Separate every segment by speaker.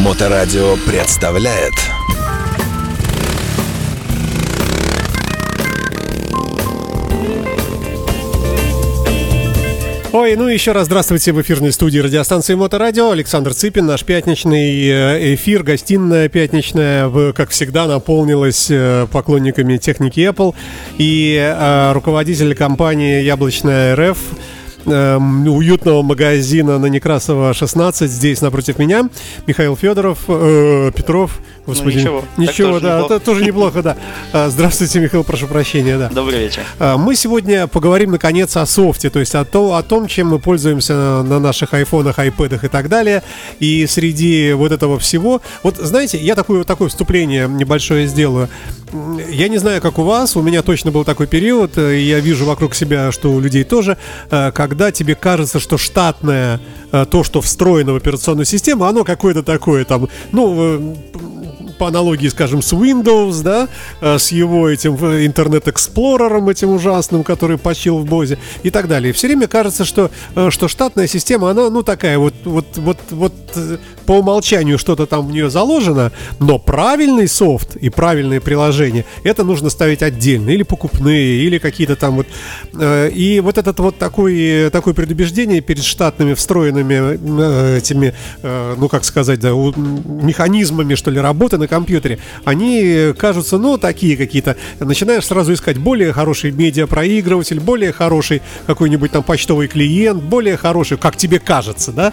Speaker 1: Моторадио представляет
Speaker 2: Ой, ну еще раз здравствуйте в эфирной студии радиостанции Моторадио. Александр Цыпин, наш пятничный э, эфир, гостиная пятничная, как всегда, наполнилась э, поклонниками техники Apple. И э, руководитель компании Яблочная РФ э, уютного магазина на Некрасова 16 здесь напротив меня. Михаил Федоров, э, Петров.
Speaker 3: Господи, ну, ничего,
Speaker 2: ничего, да, неплохо. это тоже неплохо, да. А, здравствуйте, Михаил, прошу прощения, да.
Speaker 3: Добрый вечер.
Speaker 2: А, мы сегодня поговорим наконец о софте, то есть о, то, о том, чем мы пользуемся на, на наших айфонах, айпэдах и так далее. И среди вот этого всего, вот знаете, я такое, такое вступление небольшое сделаю. Я не знаю, как у вас, у меня точно был такой период, э, и я вижу вокруг себя, что у людей тоже, э, когда тебе кажется, что штатное, э, то, что встроено в операционную систему, оно какое-то такое там, ну, по аналогии, скажем, с Windows, да, с его этим Internet Explorer ом этим ужасным, который почил в Бозе и так далее. Все время кажется, что, что штатная система, она, ну, такая вот, вот, вот, вот по умолчанию что-то там в нее заложено, но правильный софт и правильные приложения, это нужно ставить отдельно, или покупные, или какие-то там вот. И вот этот вот такой, такое предубеждение перед штатными встроенными этими, ну, как сказать, да, механизмами, что ли, работы на компьютере, они кажутся, ну, такие какие-то. Начинаешь сразу искать более хороший медиапроигрыватель, более хороший какой-нибудь там почтовый клиент, более хороший, как тебе кажется, да?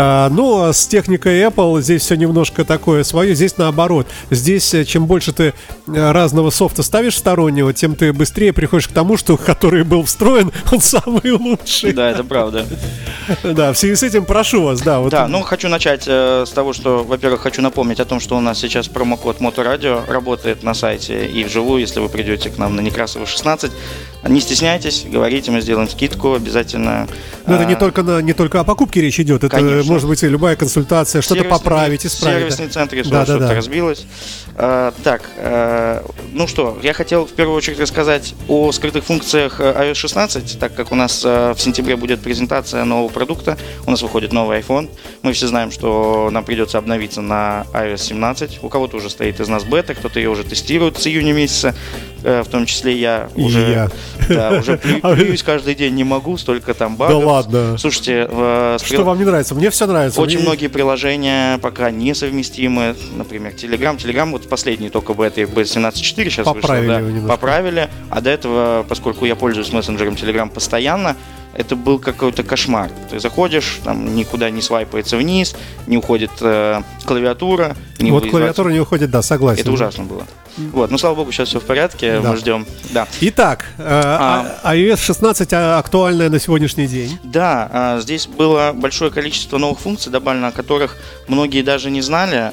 Speaker 2: А, ну, а с техникой Apple здесь все немножко такое свое. Здесь наоборот. Здесь э, чем больше ты э, разного софта ставишь стороннего, тем ты быстрее приходишь к тому, что который был встроен, он самый лучший.
Speaker 3: Да, это правда.
Speaker 2: Да, в связи с этим прошу вас, да.
Speaker 3: Вот. Да, ну хочу начать э, с того, что, во-первых, хочу напомнить о том, что у нас сейчас промокод Моторадио работает на сайте и вживую, если вы придете к нам на Некрасова 16. Не стесняйтесь, говорите, мы сделаем скидку обязательно.
Speaker 2: Но это не а, только, на, не только о покупке речь идет, это Конечно может быть любая консультация, что-то поправить, исправить.
Speaker 3: Сервисный да. центр, если да, да, что-то да. разбилось. А, так, а, ну что, я хотел в первую очередь рассказать о скрытых функциях э, iOS 16, так как у нас а, в сентябре будет презентация нового продукта, у нас выходит новый iPhone. Мы все знаем, что нам придется обновиться на iOS 17. У кого-то уже стоит из нас бета, кто-то ее уже тестирует с июня месяца. Э, в том числе я уже,
Speaker 2: я.
Speaker 3: Да, уже плююсь каждый день, не могу, столько там багов.
Speaker 2: Да ладно.
Speaker 3: Слушайте, э,
Speaker 2: что вам не нравится? Мне все нравится.
Speaker 3: Очень многие приложения пока несовместимы, например, Telegram. Telegram вот последний только в этой B17.4 сейчас
Speaker 2: поправили
Speaker 3: да, поправили, а до этого, поскольку я пользуюсь мессенджером Telegram постоянно, это был какой-то кошмар. Ты заходишь, там никуда не свайпается вниз, не уходит э, клавиатура.
Speaker 2: Не вот клавиатура не уходит, да, согласен.
Speaker 3: Это ужасно было. Вот, ну слава богу, сейчас все в порядке, да. мы ждем. Да.
Speaker 2: Итак, э, а, а iOS 16 а, актуальная на сегодняшний день.
Speaker 3: Да, а, здесь было большое количество новых функций добавлено, о которых многие даже не знали,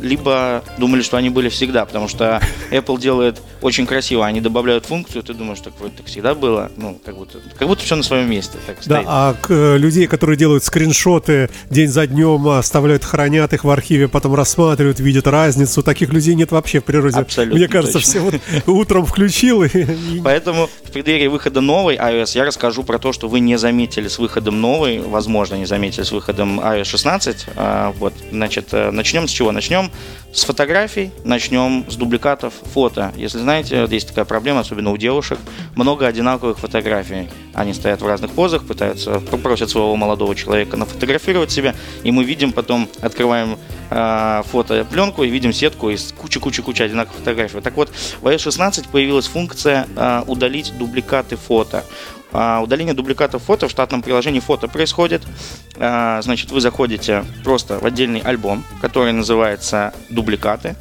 Speaker 3: либо думали, что они были всегда, потому что Apple делает очень красиво, они добавляют функцию, ты думаешь, так вроде так всегда было, ну, как будто, как будто все на своем месте. Так
Speaker 2: да, а к, э, людей, которые делают скриншоты день за днем, оставляют, хранят их в архиве, потом рассматривают, видят разницу, таких людей нет вообще в природе
Speaker 3: Абсолютно
Speaker 2: Мне кажется,
Speaker 3: точно.
Speaker 2: все вот утром включил. И...
Speaker 3: Поэтому в преддверии выхода новой iOS я расскажу про то, что вы не заметили с выходом новой, возможно, не заметили с выходом iOS 16. А, вот, значит, э, начнем с чего? Начнем с фотографий, начнем с дубликатов фото. Если знаете, есть такая проблема, особенно у девушек, много одинаковых фотографий. Они стоят в разных позах, пытаются, попросят своего молодого человека нафотографировать себя, и мы видим потом, открываем э, фотопленку и видим сетку из кучи-кучи-кучи одинаковых фотографий. Так вот, в iOS 16 появилась функция э, удалить дубликаты фото. Uh, удаление дубликатов фото в штатном приложении фото происходит. Uh, значит, вы заходите просто в отдельный альбом, который называется «Дубликаты».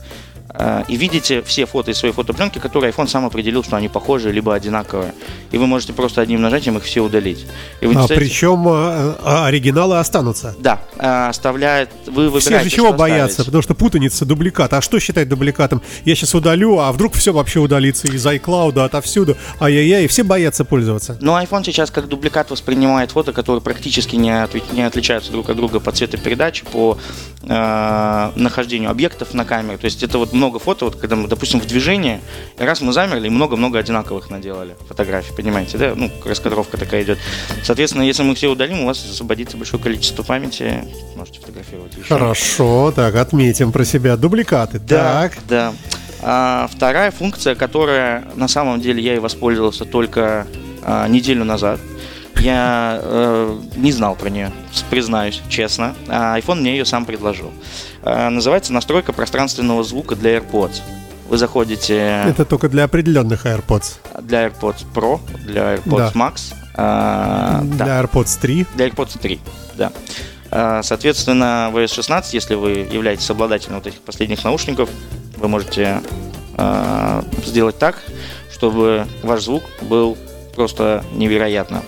Speaker 3: Э, и видите все фото из своей фотопленки, которые iPhone сам определил, что они похожие либо одинаковые. И вы можете просто одним нажатием их все удалить. И
Speaker 2: вы а. Причем а, а, оригиналы останутся.
Speaker 3: Да, э, оставляет, вы выбираете,
Speaker 2: Все же чего боятся, потому что путаница, дубликат. А что считать дубликатом? Я сейчас удалю, а вдруг все вообще удалится из iCloud, отовсюду. Ай-яй-яй, все боятся пользоваться.
Speaker 3: Но iPhone сейчас как дубликат воспринимает фото, которые практически не, от... не отличаются друг от друга по цветопередаче, по э, нахождению объектов на камере. То есть это вот много фото, вот когда мы, допустим, в движении, и раз мы замерли, и много-много одинаковых наделали фотографий, понимаете, да? Ну, раскадровка такая идет. Соответственно, если мы все удалим, у вас освободится большое количество памяти, можете фотографировать еще.
Speaker 2: Хорошо, так, отметим про себя. Дубликаты,
Speaker 3: Да,
Speaker 2: так.
Speaker 3: да. А, вторая функция, которая на самом деле я и воспользовался только а, неделю назад. Я э, не знал про нее, признаюсь, честно. А iPhone мне ее сам предложил. А, называется настройка пространственного звука для AirPods. Вы заходите
Speaker 2: Это только для определенных AirPods.
Speaker 3: для AirPods Pro, для AirPods
Speaker 2: Да.
Speaker 3: Max. да.
Speaker 2: Для AirPods 3.
Speaker 3: Для AirPods 3, да. А, Соответственно, в iOS 16, если вы являетесь обладателем вот этих последних наушников, вы можете а, сделать так, чтобы ваш звук был просто невероятно.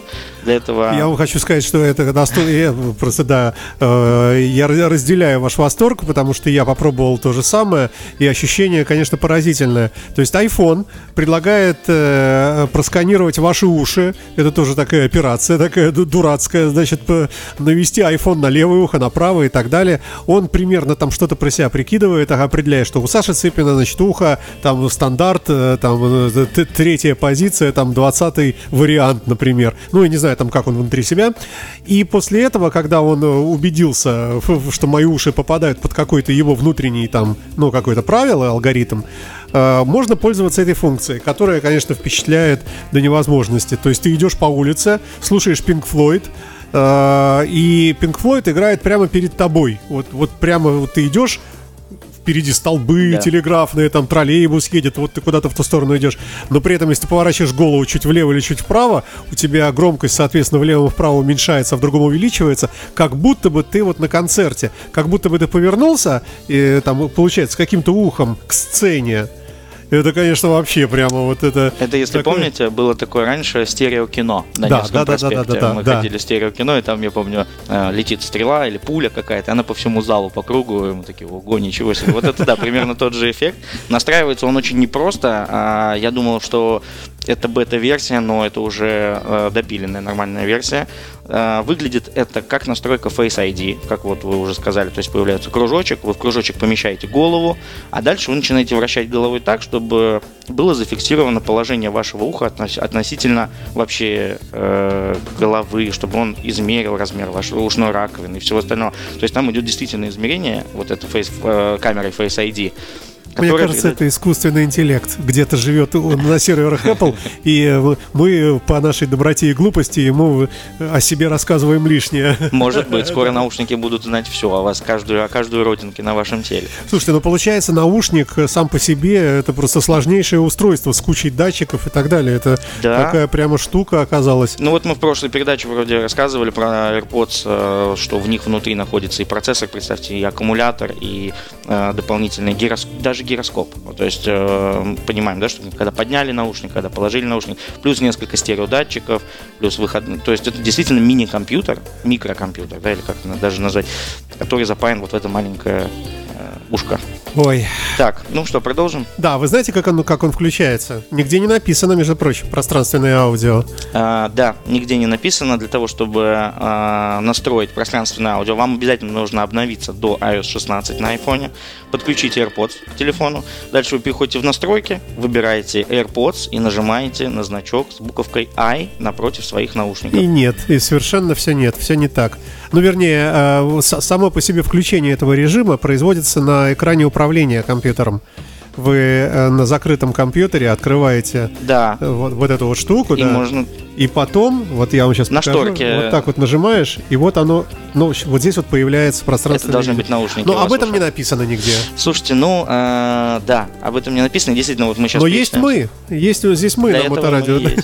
Speaker 3: Для этого...
Speaker 2: Я вам хочу сказать, что это. Я просто да, э, я раз- разделяю ваш восторг, потому что я попробовал то же самое, и ощущение, конечно, поразительное. То есть iPhone предлагает э, просканировать ваши уши. Это тоже такая операция, такая ду- дурацкая. Значит, навести iPhone на левое ухо, на правое и так далее. Он примерно там что-то про себя прикидывает, определяет, что у Саши Цыпина, значит, ухо, там стандарт, э, там третья позиция, там двадцатый вариант, например. Ну, я не знаю, там как он внутри себя. И после этого, когда он э, убедился, что мои уши попадают под какой-то его внутренний там, ну, какое-то правило, алгоритм, э, можно пользоваться этой функцией, которая, конечно, впечатляет до невозможности. То есть ты идешь по улице, слушаешь Pink Floyd, э, и Pink Floyd играет прямо перед тобой. Вот, вот прямо вот ты идешь, впереди столбы
Speaker 3: Да.
Speaker 2: телеграфные, там троллейбус едет, вот ты куда-то в ту сторону идешь. Но при этом, если ты поворачиваешь голову чуть влево или чуть вправо, у тебя громкость, соответственно, влево и вправо уменьшается, а в другом увеличивается, как будто бы ты вот на концерте, как будто бы ты повернулся, и там, получается, с каким-то ухом к сцене. Это, конечно, вообще прямо вот это...
Speaker 3: Это, если
Speaker 2: такое-
Speaker 3: помните, было такое раньше стереокино на
Speaker 2: Да,
Speaker 3: Невском
Speaker 2: да, да, да, да, да, да,
Speaker 3: Мы
Speaker 2: да.
Speaker 3: ходили стереокино, и там, я помню, э, летит стрела или пуля какая-то, она по всему залу, по кругу, и мы такие, ого, ничего себе. Вот это, да, примерно тот же эффект. Настраивается он очень непросто. а Я думал, что это бета-версия, но это уже э, допиленная нормальная версия. Э, Выглядит это как настройка Face ID, как вот вы уже сказали. То есть появляется кружочек, вы в кружочек помещаете голову, а дальше вы начинаете вращать головой так, чтобы было зафиксировано положение вашего уха относ- относительно вообще э, головы, чтобы он измерил размер вашей ушной раковины и всего остального. То есть там идет действительно измерение вот этой face, э, камерой Face ID.
Speaker 2: Мне кажется, это искусственный интеллект. Где-то живет он на серверах Apple, и э, мы по нашей доброте и глупости ему э, о себе рассказываем лишнее.
Speaker 3: Может быть, скоро наушники будут знать все о вас, каждую, о каждой родинке на вашем теле.
Speaker 2: Слушайте, ну получается, наушник э, сам по себе это просто сложнейшее устройство с кучей датчиков и так далее. Это
Speaker 3: Да.
Speaker 2: такая прямо штука оказалась.
Speaker 3: Ну вот мы в прошлой передаче вроде рассказывали про AirPods, что в них внутри находится и процессор, представьте, и аккумулятор, и дополнительный гирос... даже гироскоп. Вот, То есть э, понимаем, да, что когда подняли наушник, когда положили наушник, плюс несколько стереодатчиков, плюс выход. То есть это действительно мини-компьютер, микрокомпьютер, да, или как даже назвать, который запаян вот в это маленькое э, ушко.
Speaker 2: Ой.
Speaker 3: Так, ну что, продолжим?
Speaker 2: Да, вы знаете, как он, как он включается? Нигде не написано, между прочим, пространственное аудио.
Speaker 3: А, да, нигде не написано. Для того, чтобы а, настроить пространственное аудио, вам обязательно нужно обновиться до iOS 16 на iPhone, подключить AirPods к телефону. Дальше вы переходите в настройки, выбираете AirPods и нажимаете на значок с буковкой I напротив своих наушников.
Speaker 2: И нет, и совершенно все нет, все не так. Ну, вернее, э, само по себе включение этого режима производится на экране управления компьютером. Вы э, на закрытом компьютере открываете
Speaker 3: Да,
Speaker 2: э, вот, вот эту вот штуку,
Speaker 3: и
Speaker 2: да,
Speaker 3: можно...
Speaker 2: и потом, вот я вам сейчас
Speaker 3: На
Speaker 2: покажу,
Speaker 3: шторке.
Speaker 2: вот так вот нажимаешь, и вот оно, ну, вот здесь вот появляется пространство.
Speaker 3: Это должны быть наушники.
Speaker 2: Но об этом
Speaker 3: в
Speaker 2: не написано нигде.
Speaker 3: Слушайте, ну, э, да, об этом не написано. Действительно, вот мы сейчас...
Speaker 2: Но есть мы, есть вот здесь мы
Speaker 3: Для
Speaker 2: на моторадио.
Speaker 3: мы.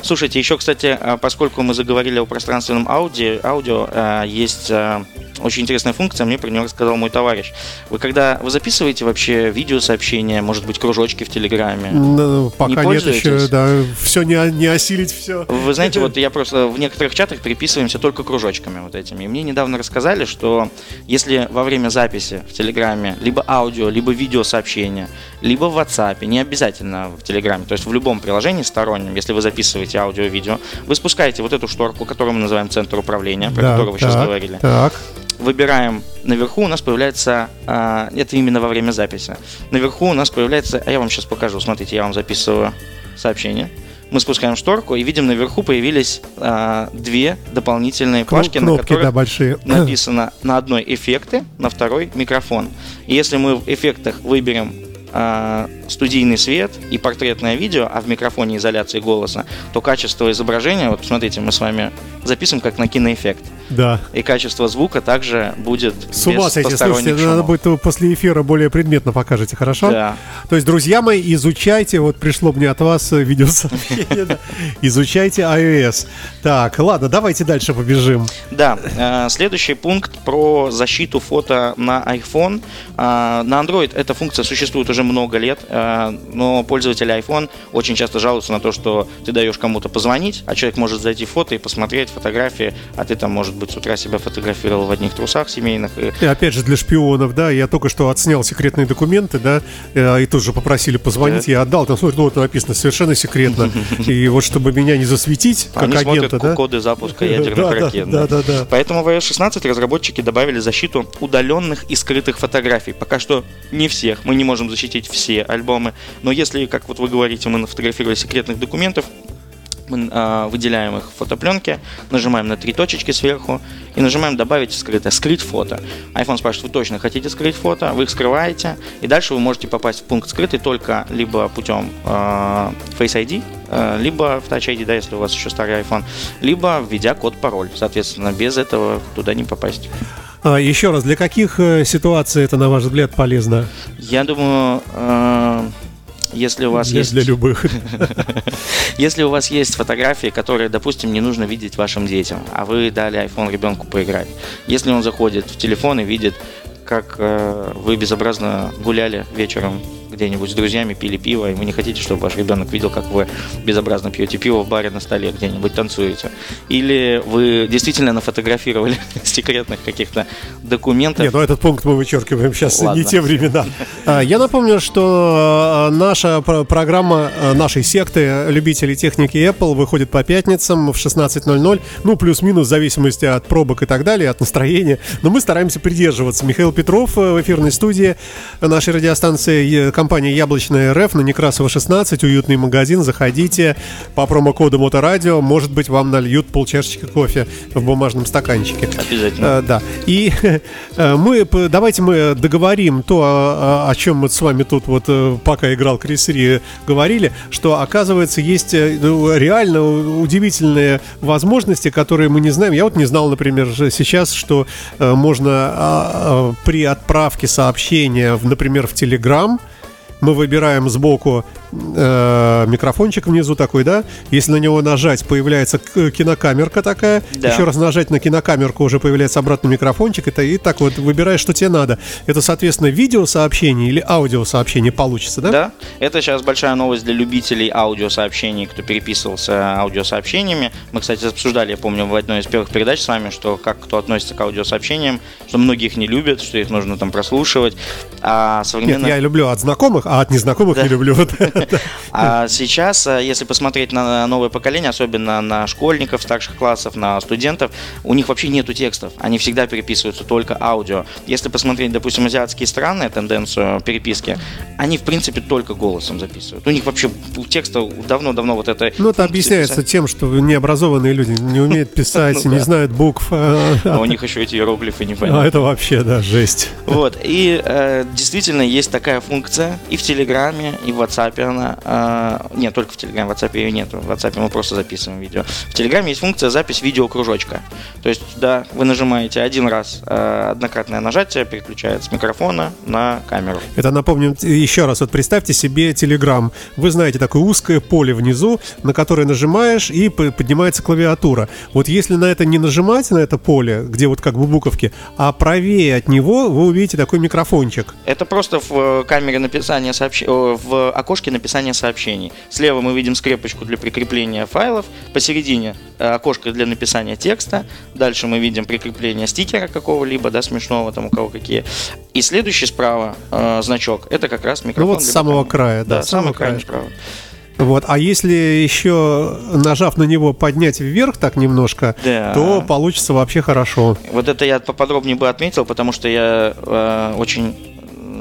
Speaker 3: Слушайте, еще, кстати, а, поскольку мы заговорили о пространственном аудио, аудио а, есть а, очень интересная функция, мне про нее рассказал мой товарищ. Вы когда вы записываете вообще видеосообщения, может быть, кружочки в Телеграме?
Speaker 2: Ну, Пока
Speaker 3: Не
Speaker 2: нет еще, да, все не, не осилить все.
Speaker 3: Вы знаете, вот я просто в некоторых чатах переписываемся только кружочками вот этими. И мне недавно рассказали, что если во время записи в Телеграме либо аудио, либо видеосообщения, либо в WhatsApp, не обязательно в Телеграме, то есть в любом приложении стороннем, если вы записываете аудио и видео, вы спускаете вот эту шторку, которую мы называем центр управления, про которую вы сейчас говорили.
Speaker 2: Так.
Speaker 3: Вы выбираем наверху, у нас появляется, а, это именно во время записи, наверху у нас появляется, а я вам сейчас покажу, смотрите, я вам записываю сообщение. Мы спускаем шторку и видим наверху появились а, две дополнительные пашки,
Speaker 2: Кнопки,
Speaker 3: на которых
Speaker 2: да, большие.
Speaker 3: написано на одной эффекты, на второй микрофон. И если мы в эффектах выберем а, студийный свет и портретное видео, а в микрофоне изоляции голоса, то качество изображения, вот смотрите, мы с вами записываем как на киноэффект.
Speaker 2: Да.
Speaker 3: И качество звука также будет
Speaker 2: С ума сойти, слушайте, надо
Speaker 3: шумов.
Speaker 2: будет вы после эфира более предметно покажете, хорошо?
Speaker 3: Да.
Speaker 2: То есть, друзья мои, изучайте, вот пришло мне от вас э, видеосообщение, да. изучайте iOS. Так, ладно, давайте дальше побежим.
Speaker 3: Да, э, следующий пункт про защиту фото на iPhone. Э, на Android эта функция существует уже много лет, но пользователи iPhone очень часто жалуются на то, что ты даешь кому-то позвонить, а человек может зайти в фото и посмотреть фотографии, а ты там, может быть, с утра себя фотографировал в одних трусах семейных. и
Speaker 2: опять же, для шпионов, да, я только что отснял секретные документы, да, э, и тут же попросили позвонить,
Speaker 3: Да.
Speaker 2: я отдал, там, смотри, ну, вот написано совершенно секретно. И вот чтобы меня не засветить, как
Speaker 3: Они смотрят
Speaker 2: агента, да.
Speaker 3: коды запуска ядерных ракет.
Speaker 2: да, да, да.
Speaker 3: Поэтому в iOS 16 разработчики добавили защиту удаленных и скрытых фотографий. Пока что не всех. Мы не можем защитить все альбомы. Но если, как вот вы говорите, мы нафотографировали секретных документов, мы а, выделяем их в фотопленке, нажимаем на три точечки сверху и нажимаем добавить скрытое, скрыть фото. iPhone спрашивает, вы точно хотите скрыть фото, вы их скрываете, и дальше вы можете попасть в пункт скрытый только либо путем а, Face ID, а, либо в Touch ID, да, если у вас еще старый iPhone, либо введя код пароль. Соответственно, без этого туда не попасть.
Speaker 2: А, еще раз, для каких э, ситуаций это, на ваш взгляд, полезно?
Speaker 3: Я думаю, если у вас
Speaker 2: для,
Speaker 3: есть
Speaker 2: для любых.
Speaker 3: Если у вас есть фотографии, которые, допустим, не нужно видеть вашим детям, а вы дали iPhone ребенку поиграть, если он заходит в телефон и видит, как э, вы безобразно гуляли вечером где-нибудь с друзьями, пили пиво, и вы не хотите, чтобы ваш ребенок видел, как вы безобразно пьете пиво в баре на столе где-нибудь танцуете. Или вы действительно нафотографировали секретных каких-то документов.
Speaker 2: Нет, ну этот пункт мы вычеркиваем сейчас,
Speaker 3: Ладно.
Speaker 2: не те времена. А, Я напомню, что э, наша про- программа э, нашей секты любителей техники Apple выходит по пятницам в 16.00, ну, плюс-минус, в зависимости от пробок и так далее, от настроения. Но мы стараемся придерживаться. Михаил Петров э, в эфирной студии нашей радиостанции, компания Яблочная РФ на Некрасова 16, уютный магазин. Заходите по промокоду Моторадио, может быть, вам нальют полчашечки кофе в бумажном стаканчике.
Speaker 3: Обязательно.
Speaker 2: Э, да. И э, мы давайте мы договорим то, о, чем мы с вами тут вот э, пока играл Крис Ри, говорили, что оказывается есть ну, реально удивительные возможности, которые мы не знаем. Я вот не знал, например, сейчас, что можно а, а, при отправке сообщения, например, в Telegram мы выбираем сбоку э, микрофончик внизу такой, да? Если на него нажать, появляется к- кинокамерка такая.
Speaker 3: Да.
Speaker 2: Еще раз нажать на кинокамерку, уже появляется обратно микрофончик. Это, и так вот выбираешь, что тебе надо. Это, соответственно, видеосообщение или аудиосообщение получится, да?
Speaker 3: Да, это сейчас большая новость для любителей аудиосообщений, кто переписывался аудиосообщениями. Мы, кстати, обсуждали, я помню, в одной из первых передач с вами, что как кто относится к аудиосообщениям, что многие их не любят, что их нужно там прослушивать. А
Speaker 2: Нет,
Speaker 3: современно...
Speaker 2: я люблю от знакомых, а от незнакомых
Speaker 3: Да.
Speaker 2: не люблю.
Speaker 3: А сейчас, э, если посмотреть на новое поколение, особенно на школьников старших классов, на студентов, у них вообще нету текстов. Они всегда переписываются только аудио. Если посмотреть, допустим, азиатские страны, тенденцию переписки, они, в принципе, только голосом записывают. У них вообще текста давно-давно вот это...
Speaker 2: Ну, это объясняется тем, что необразованные люди не умеют писать,
Speaker 3: Ну
Speaker 2: не знают букв. а,
Speaker 3: А у них еще эти иероглифы не
Speaker 2: а
Speaker 3: понятно.
Speaker 2: это вообще, да, жесть.
Speaker 3: Вот, и э, действительно есть такая функция и в Телеграме, и в WhatsApp она. э, нет, только в Телеграме, в WhatsApp ее нету. В WhatsApp мы просто записываем видео. В Телеграме есть функция запись видеокружочка. То есть, да, вы нажимаете один раз, э, однократное нажатие переключает с микрофона на камеру.
Speaker 2: Это напомним еще раз. Вот представьте себе Telegram. Вы знаете такое узкое поле внизу, на которое нажимаешь и поднимается клавиатура. Вот если на это не нажимать, на это поле, где вот как бы буковки, а правее от него вы увидите такой микрофончик.
Speaker 3: Это просто в э, камере написания сообщений, в окошке написания сообщений. Слева мы видим скрепочку для прикрепления файлов, посередине э, окошко для написания текста, дальше мы видим прикрепление стикера какого-либо, да, смешного, там у кого какие. И следующий справа э, значок, это как раз микрофон.
Speaker 2: Ну вот с самого края, да,
Speaker 3: Да,
Speaker 2: с самого края.
Speaker 3: справа.
Speaker 2: Вот. А если еще нажав на него поднять вверх так немножко,
Speaker 3: Да.
Speaker 2: то получится вообще хорошо.
Speaker 3: Вот это я поподробнее бы отметил, потому что я э, очень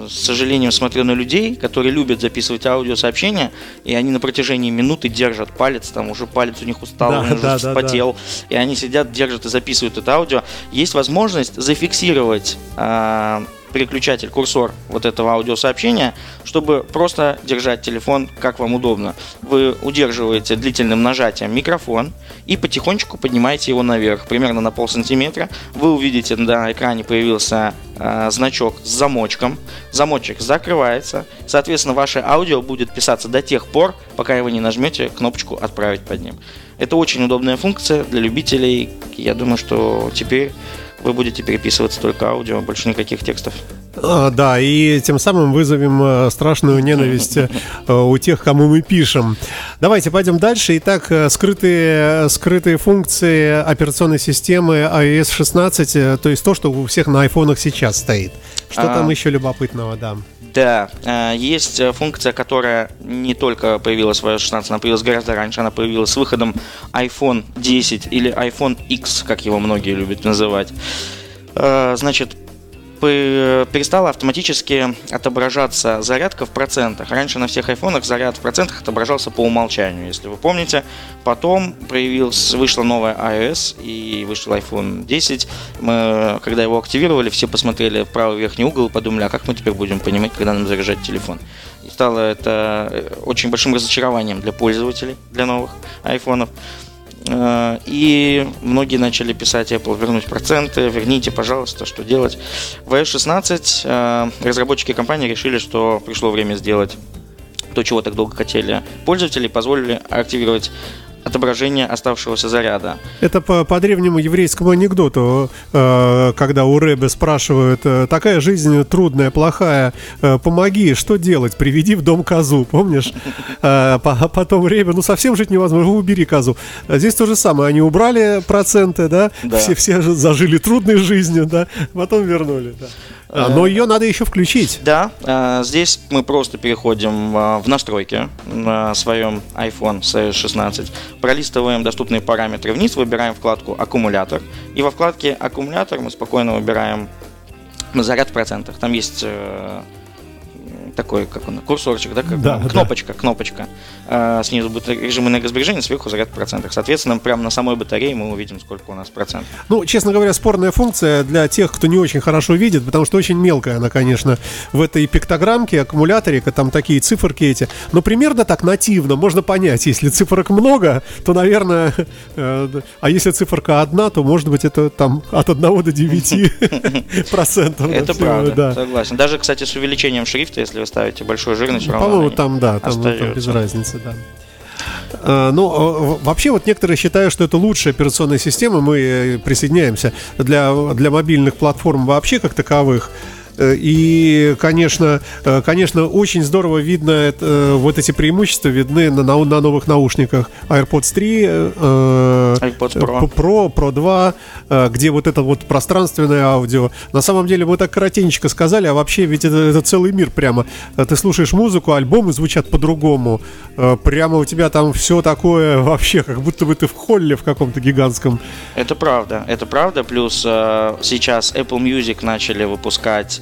Speaker 3: с сожалением смотрю на людей, которые любят записывать аудиосообщения, и они на протяжении минуты держат палец, там уже палец у них устал,
Speaker 2: Да,
Speaker 3: он уже
Speaker 2: да, да,
Speaker 3: вспотел, и они сидят, держат и записывают это аудио. Есть возможность зафиксировать э, переключатель, курсор вот этого аудиосообщения, чтобы просто держать телефон как вам удобно. Вы удерживаете длительным нажатием микрофон и потихонечку поднимаете его наверх, примерно на пол сантиметра. Вы увидите, на экране появился э, значок с замочком. Замочек закрывается. Соответственно, ваше аудио будет писаться до тех пор, пока вы не нажмете кнопочку «Отправить» под ним. Это очень удобная функция для любителей. Я думаю, что теперь вы будете переписываться только аудио, больше никаких текстов.
Speaker 2: А, да, и тем самым вызовем э, страшную ненависть э, у тех, кому мы пишем. Давайте пойдем дальше. Итак, э, скрытые, скрытые функции операционной системы iOS 16, э, то есть то, что у всех на айфонах сейчас стоит. Что
Speaker 3: А.
Speaker 2: там еще любопытного, да?
Speaker 3: Да, э, есть э, функция, которая не только появилась в iOS 16, она появилась гораздо раньше, она появилась с выходом iPhone 10 или iPhone X, как его многие любят называть. Э, Значит, перестала автоматически отображаться зарядка в процентах. Раньше на всех айфонах заряд в процентах отображался по умолчанию, если вы помните. Потом появился, вышла новая iOS и вышел iPhone 10. Мы, когда его активировали, все посмотрели в правый верхний угол и подумали, а как мы теперь будем понимать, когда нам заряжать телефон. И стало это э, очень большим разочарованием для пользователей, для новых айфонов. Э, И многие начали писать Apple вернуть проценты, верните, пожалуйста, что делать. В iOS 16 э, разработчики компании решили, что пришло время сделать то, чего так долго хотели пользователи, позволили активировать отображение оставшегося заряда.
Speaker 2: Это по, по древнему еврейскому анекдоту, э, когда у Рэбе спрашивают, э, такая жизнь трудная, плохая, э, помоги, что делать, приведи в дом козу, помнишь? По- а потом Ребе, ну совсем жить невозможно, убери козу. А Здесь то же самое, они убрали проценты, да,
Speaker 3: Да.
Speaker 2: Все, все зажили трудной жизнью, да, потом вернули, да. А, но ее надо еще включить.
Speaker 3: Да, э, здесь мы просто переходим э, в настройки на своем iPhone iOS 16, пролистываем доступные параметры вниз, выбираем вкладку «Аккумулятор», и во вкладке «Аккумулятор» мы спокойно выбираем заряд в процентах. Там есть э, такой, как он, курсорчик, да, как
Speaker 2: Да,
Speaker 3: он?
Speaker 2: да.
Speaker 3: кнопочка, кнопочка. Э, снизу будет режим энергосбережения, сверху заряд в процентах. Соответственно, прямо на самой батарее мы увидим, сколько у нас процентов.
Speaker 2: Ну, честно говоря, спорная функция для тех, кто не очень хорошо видит, потому что очень мелкая она, конечно, в этой пиктограммке, аккумуляторе, там такие циферки эти. Но примерно так нативно можно понять, если цифрок много, то, наверное, э, а если циферка одна, то, может быть, это там от 1 до 9 процентов.
Speaker 3: Это правда,
Speaker 2: да.
Speaker 3: согласен. Даже, кстати, с увеличением шрифта, если вы ставите большой жирный, все равно
Speaker 2: По-моему, там, да, там, там
Speaker 3: остаются.
Speaker 2: без разницы, да. А, Ну, вообще вот некоторые считают, что это лучшая операционная система, мы э, присоединяемся для, для мобильных платформ вообще как таковых. Э, И, конечно, э, конечно, очень здорово видно это, э, вот эти преимущества видны на, на, на новых наушниках AirPods 3, э,
Speaker 3: AirPods Pro.
Speaker 2: Pro, Pro 2, э, где вот это вот пространственное аудио. На самом деле мы так коротенько сказали, а вообще ведь это, это целый мир прямо. Ты слушаешь музыку, альбомы звучат по-другому. Прямо у тебя там все такое вообще, как будто бы ты в холле в каком-то гигантском.
Speaker 3: Это правда, это правда. Плюс сейчас Apple Music начали выпускать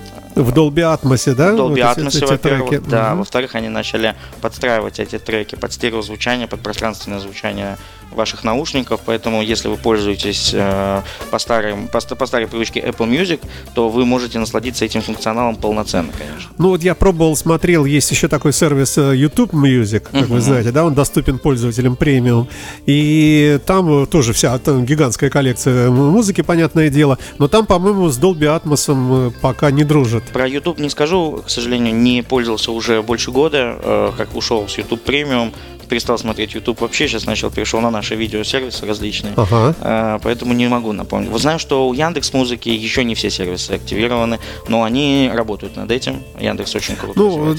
Speaker 2: В Dolby Atmos, да?
Speaker 3: Dolby
Speaker 2: Вот эти-
Speaker 3: Atmos,
Speaker 2: эти
Speaker 3: во-первых,
Speaker 2: треки?
Speaker 3: да.
Speaker 2: Мгм.
Speaker 3: Во-вторых, они начали подстраивать эти треки под стереозвучание, под пространственное звучание ваших наушников. Поэтому, если вы пользуетесь э, по, старым, по, по старой привычке Apple Music, то вы можете насладиться этим функционалом полноценно, конечно.
Speaker 2: Ну вот я пробовал, смотрел, есть еще такой сервис э, YouTube Music, как вы
Speaker 3: Мгм.
Speaker 2: знаете, да, он доступен пользователям премиум. И там э, тоже вся там гигантская коллекция музыки, понятное дело. Но там, по-моему, с Dolby Atmos э, пока не дружит.
Speaker 3: Про YouTube не скажу, к сожалению, не пользовался уже больше года, э, как ушел с YouTube премиум. Перестал смотреть YouTube вообще, сейчас начал, перешел на наши видеосервисы различные.
Speaker 2: Ага.
Speaker 3: А, поэтому не могу напомнить. Вот знаю, что у Яндекс Музыки еще не все сервисы активированы, но они работают над этим. Яндекс очень круто
Speaker 2: Ну.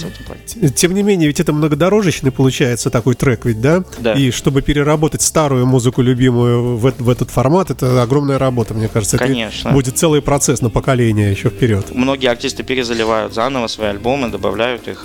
Speaker 2: Тем не менее, ведь это многодорожечный получается такой трек, ведь, да?
Speaker 3: Да.
Speaker 2: И чтобы переработать старую музыку любимую в, в этот формат, это огромная работа, мне кажется. Это
Speaker 3: Конечно.
Speaker 2: будет целый процесс на поколение еще вперед.
Speaker 3: Многие артисты перезаливают заново свои альбомы, добавляют их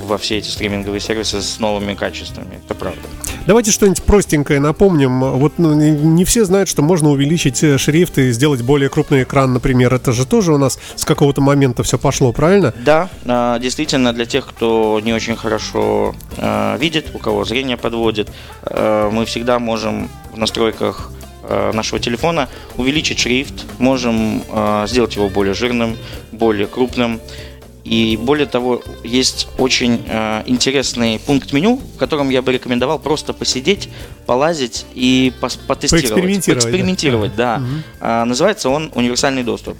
Speaker 3: во все эти стриминговые сервисы с новыми качествами. Это правда.
Speaker 2: Давайте что-нибудь простенькое напомним. Вот ну, не- все знают, что можно увеличить э, шрифт и сделать более крупный экран, например. Это же тоже у нас с какого-то момента все пошло, правильно?
Speaker 3: Да, а, действительно, для тех, кто не очень хорошо а, видит, у кого зрение подводит, а, мы всегда можем в настройках нашего телефона увеличить шрифт, можем сделать его более жирным, более крупным. И более того, есть очень а, интересный пункт меню, в котором я бы рекомендовал просто посидеть, полазить и пос- потестировать.
Speaker 2: Поэкспериментировать, да.
Speaker 3: Поэкспериментировать, да.
Speaker 2: Мгм.
Speaker 3: А, называется он универсальный доступ.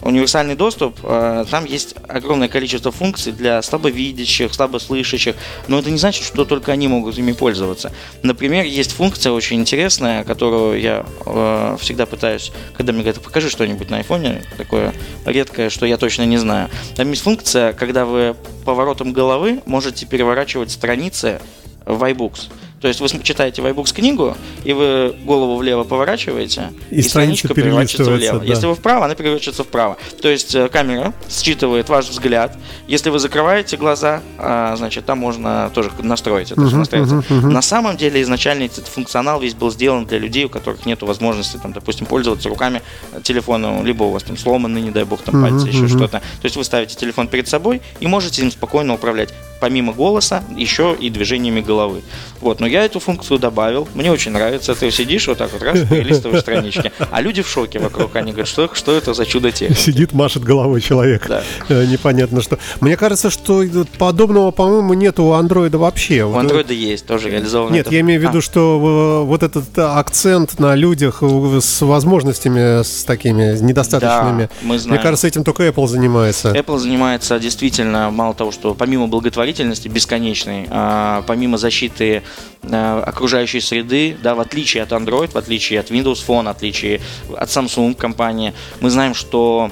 Speaker 3: Универсальный доступ, э, там есть огромное количество функций для слабовидящих, слабослышащих, но это не значит, что только они могут ими пользоваться. Например, есть функция очень интересная, которую я э, всегда пытаюсь, когда мне говорят, покажи что-нибудь на айфоне, такое редкое, что я точно не знаю. Там есть функция, когда вы поворотом головы можете переворачивать страницы в iBooks. То есть вы читаете в iBooks книгу, и вы голову влево поворачиваете,
Speaker 2: И страница
Speaker 3: страничка переворачивается влево.
Speaker 2: да.
Speaker 3: Если вы вправо, она переворачивается вправо. То есть э, камера считывает ваш взгляд. Если вы закрываете глаза, а, значит, там можно тоже настроить это. настраивается.
Speaker 2: мгм, мгм.
Speaker 3: На самом деле изначально этот функционал весь был сделан для людей, у которых нет возможности, там, допустим, пользоваться руками э, телефоном, либо у вас там сломаны, не дай бог, там пальцы, еще
Speaker 2: мгм.
Speaker 3: что-то. То есть вы ставите телефон перед собой и можете им спокойно управлять. Помимо голоса, еще и движениями головы. Вот, но я эту функцию добавил. Мне очень нравится. Ты сидишь вот так вот, раз, перелистываешь странички. А люди в шоке вокруг. Они говорят, что, что это за чудо техники?
Speaker 2: Сидит, машет головой человек.
Speaker 3: Да.
Speaker 2: Э, Непонятно что. Мне кажется, что подобного, по-моему, нет у андроида вообще.
Speaker 3: У андроида есть, тоже реализовано.
Speaker 2: Нет,
Speaker 3: это.
Speaker 2: я имею в виду,
Speaker 3: А,
Speaker 2: что э, вот этот акцент на людях с возможностями с такими недостаточными.
Speaker 3: Да, мы
Speaker 2: Мне
Speaker 3: знаем.
Speaker 2: кажется, этим только Apple занимается.
Speaker 3: Apple занимается действительно, мало того, что помимо благотворительности бесконечной, а, помимо защиты окружающей среды, да, в отличие от Android, в отличие от Windows Phone, в отличие от Samsung компании, мы знаем, что,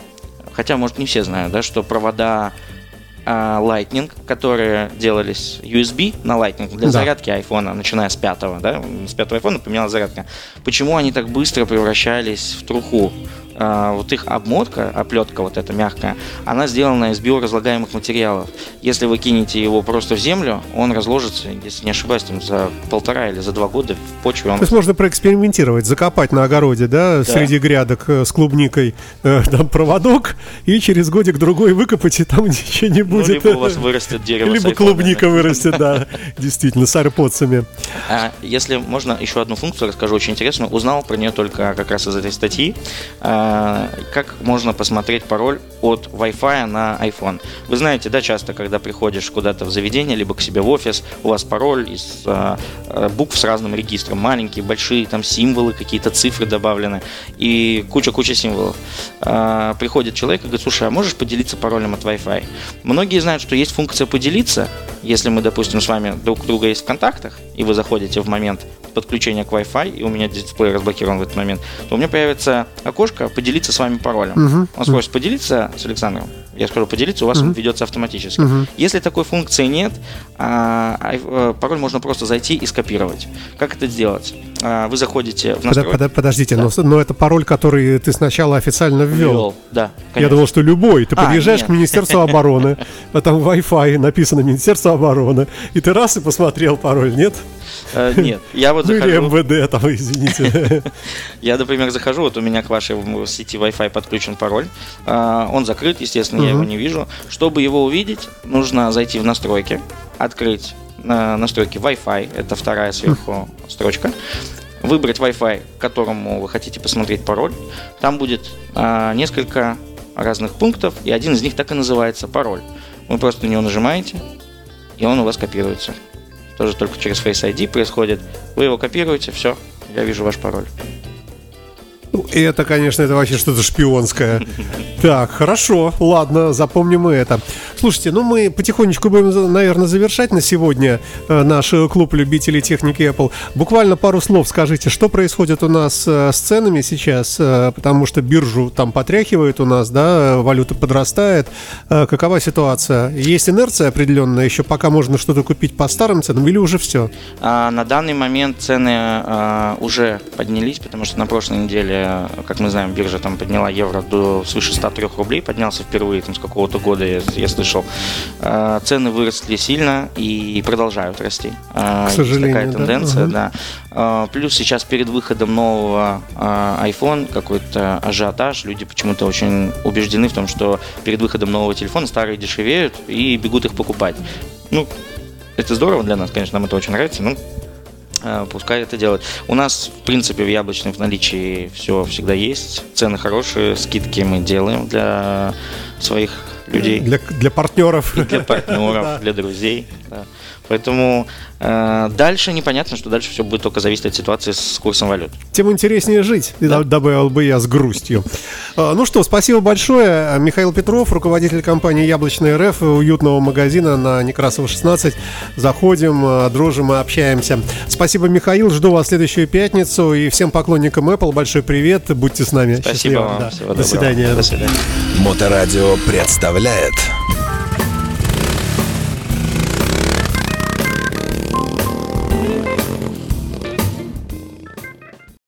Speaker 3: хотя, может, не все знают, да, что провода а, Lightning, которые делались USB на Lightning для
Speaker 2: Да.
Speaker 3: зарядки айфона, начиная с пятого, да, с пятого айфона поменялась зарядка. Почему они так быстро превращались в труху? А, вот их обмотка, оплетка вот эта мягкая, она сделана из биоразлагаемых материалов. Если вы кинете его просто в землю, он разложится, если не ошибаюсь, там за полтора или за два года в почве он
Speaker 2: То есть можно проэкспериментировать, закопать на огороде, да, среди грядок э, с клубникой э, там проводок, и через годик-другой выкопать, и там ничего не
Speaker 3: ну,
Speaker 2: будет.
Speaker 3: либо у вас вырастет дерево.
Speaker 2: Либо клубника вырастет, да, действительно, с арподцами.
Speaker 3: А, Если можно, еще одну функцию расскажу, очень интересную. Узнал про нее только как раз из этой статьи. А, Как можно посмотреть пароль от Wi-Fi на iPhone. Вы знаете, да, часто, когда приходишь куда-то в заведение, либо к себе в офис, у вас пароль из а, букв с разным регистром. Маленькие, большие, там символы, какие-то цифры добавлены. И куча-куча символов. А, Приходит человек и говорит, слушай, а можешь поделиться паролем от Wi-Fi? Многие знают, что есть функция поделиться. Если мы, допустим, с вами друг друга есть в контактах, и вы заходите в момент подключения к Wi-Fi, и у меня дисплей разблокирован в этот момент, то у меня появится окошко поделиться с вами паролем.
Speaker 2: Мгм.
Speaker 3: Он спросит поделиться с Александром. Я скажу поделиться, у вас он ведется автоматически.
Speaker 2: Мгм.
Speaker 3: Если такой функции нет, а, ай- э, пароль можно просто зайти и скопировать. Как это сделать? А, Вы заходите в настройки.
Speaker 2: подо- Подождите,
Speaker 3: Да.
Speaker 2: но, но это пароль, который ты сначала официально ввел.
Speaker 3: Ввел, Да,
Speaker 2: Я думал, что любой. Ты
Speaker 3: А,
Speaker 2: подъезжаешь
Speaker 3: нет.
Speaker 2: к Министерству обороны, а там Wi-Fi написано Министерство обороны, и ты раз и посмотрел пароль, нет?
Speaker 3: Э, Нет, я вот
Speaker 2: Ну
Speaker 3: захожу.
Speaker 2: МВД, там, извините.
Speaker 3: Я, например, захожу, вот у меня к вашей сети Wi-Fi подключен пароль. А, Он закрыт, естественно, я его не вижу. Чтобы его увидеть, нужно зайти в настройки, открыть э, настройки Wi-Fi, это вторая сверху строчка. Выбрать Wi-Fi, к которому вы хотите посмотреть пароль. Там будет а, несколько разных пунктов, и один из них так и называется пароль. Вы просто на него нажимаете, и он у вас копируется. Тоже только через Face ID происходит. Вы его копируете, все, я вижу ваш пароль.
Speaker 2: Ну, это, конечно, это вообще что-то шпионское. Так, хорошо, ладно, запомним мы это. Слушайте, ну мы потихонечку будем, наверное, завершать на сегодня э, наш клуб любителей техники Apple. Буквально пару слов скажите, что происходит у нас э, с ценами сейчас, э, потому что биржу там потряхивает у нас, да, валюта подрастает. Какова ситуация? Есть инерция определенная, еще пока можно что-то купить по старым ценам или уже все?
Speaker 3: А, на данный момент цены а, уже поднялись, потому что на прошлой неделе, как мы знаем, биржа там подняла евро до свыше 103 рублей, поднялся впервые там, с какого-то года, я, я слышал. А, цены выросли сильно и продолжают расти.
Speaker 2: А, К сожалению,
Speaker 3: такая тенденция, да. да. Плюс сейчас перед выходом нового iPhone какой-то ажиотаж, люди почему-то очень убеждены в том, что перед выходом нового телефона старые дешевеют и бегут их покупать. Ну, это здорово для нас, конечно, нам это очень нравится, но а, пускай это делают. У нас, в принципе, в яблочной в наличии все всегда есть. Цены хорошие, скидки мы делаем для своих людей.
Speaker 2: Для, для партнеров.
Speaker 3: И для партнеров, для друзей. Да. Поэтому э, дальше непонятно, что дальше все будет только зависеть от ситуации с курсом валют.
Speaker 2: Тем интереснее жить, да. добавил бы я с грустью. Э, ну что, спасибо большое. Михаил Петров, руководитель компании Яблочный РФ, уютного магазина на Некрасова 16. Заходим, э, дружим и общаемся. Спасибо, Михаил. Жду вас в следующую пятницу. И всем поклонникам Apple большой привет. Будьте с нами.
Speaker 3: Спасибо Счастливо. вам. Да.
Speaker 2: До свидания.
Speaker 3: До свидания.
Speaker 1: Моторадио представляет